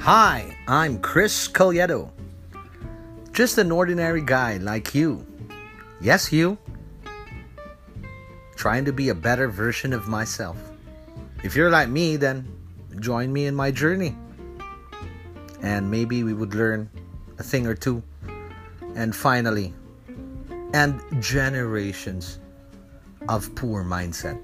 Hi, I'm Chris Calledo. Just an ordinary guy like you. Yes, you. Trying to be a better version of myself. If you're like me, then join me in my journey. And maybe we would learn a thing or two. And finally, end generations of poor mindset.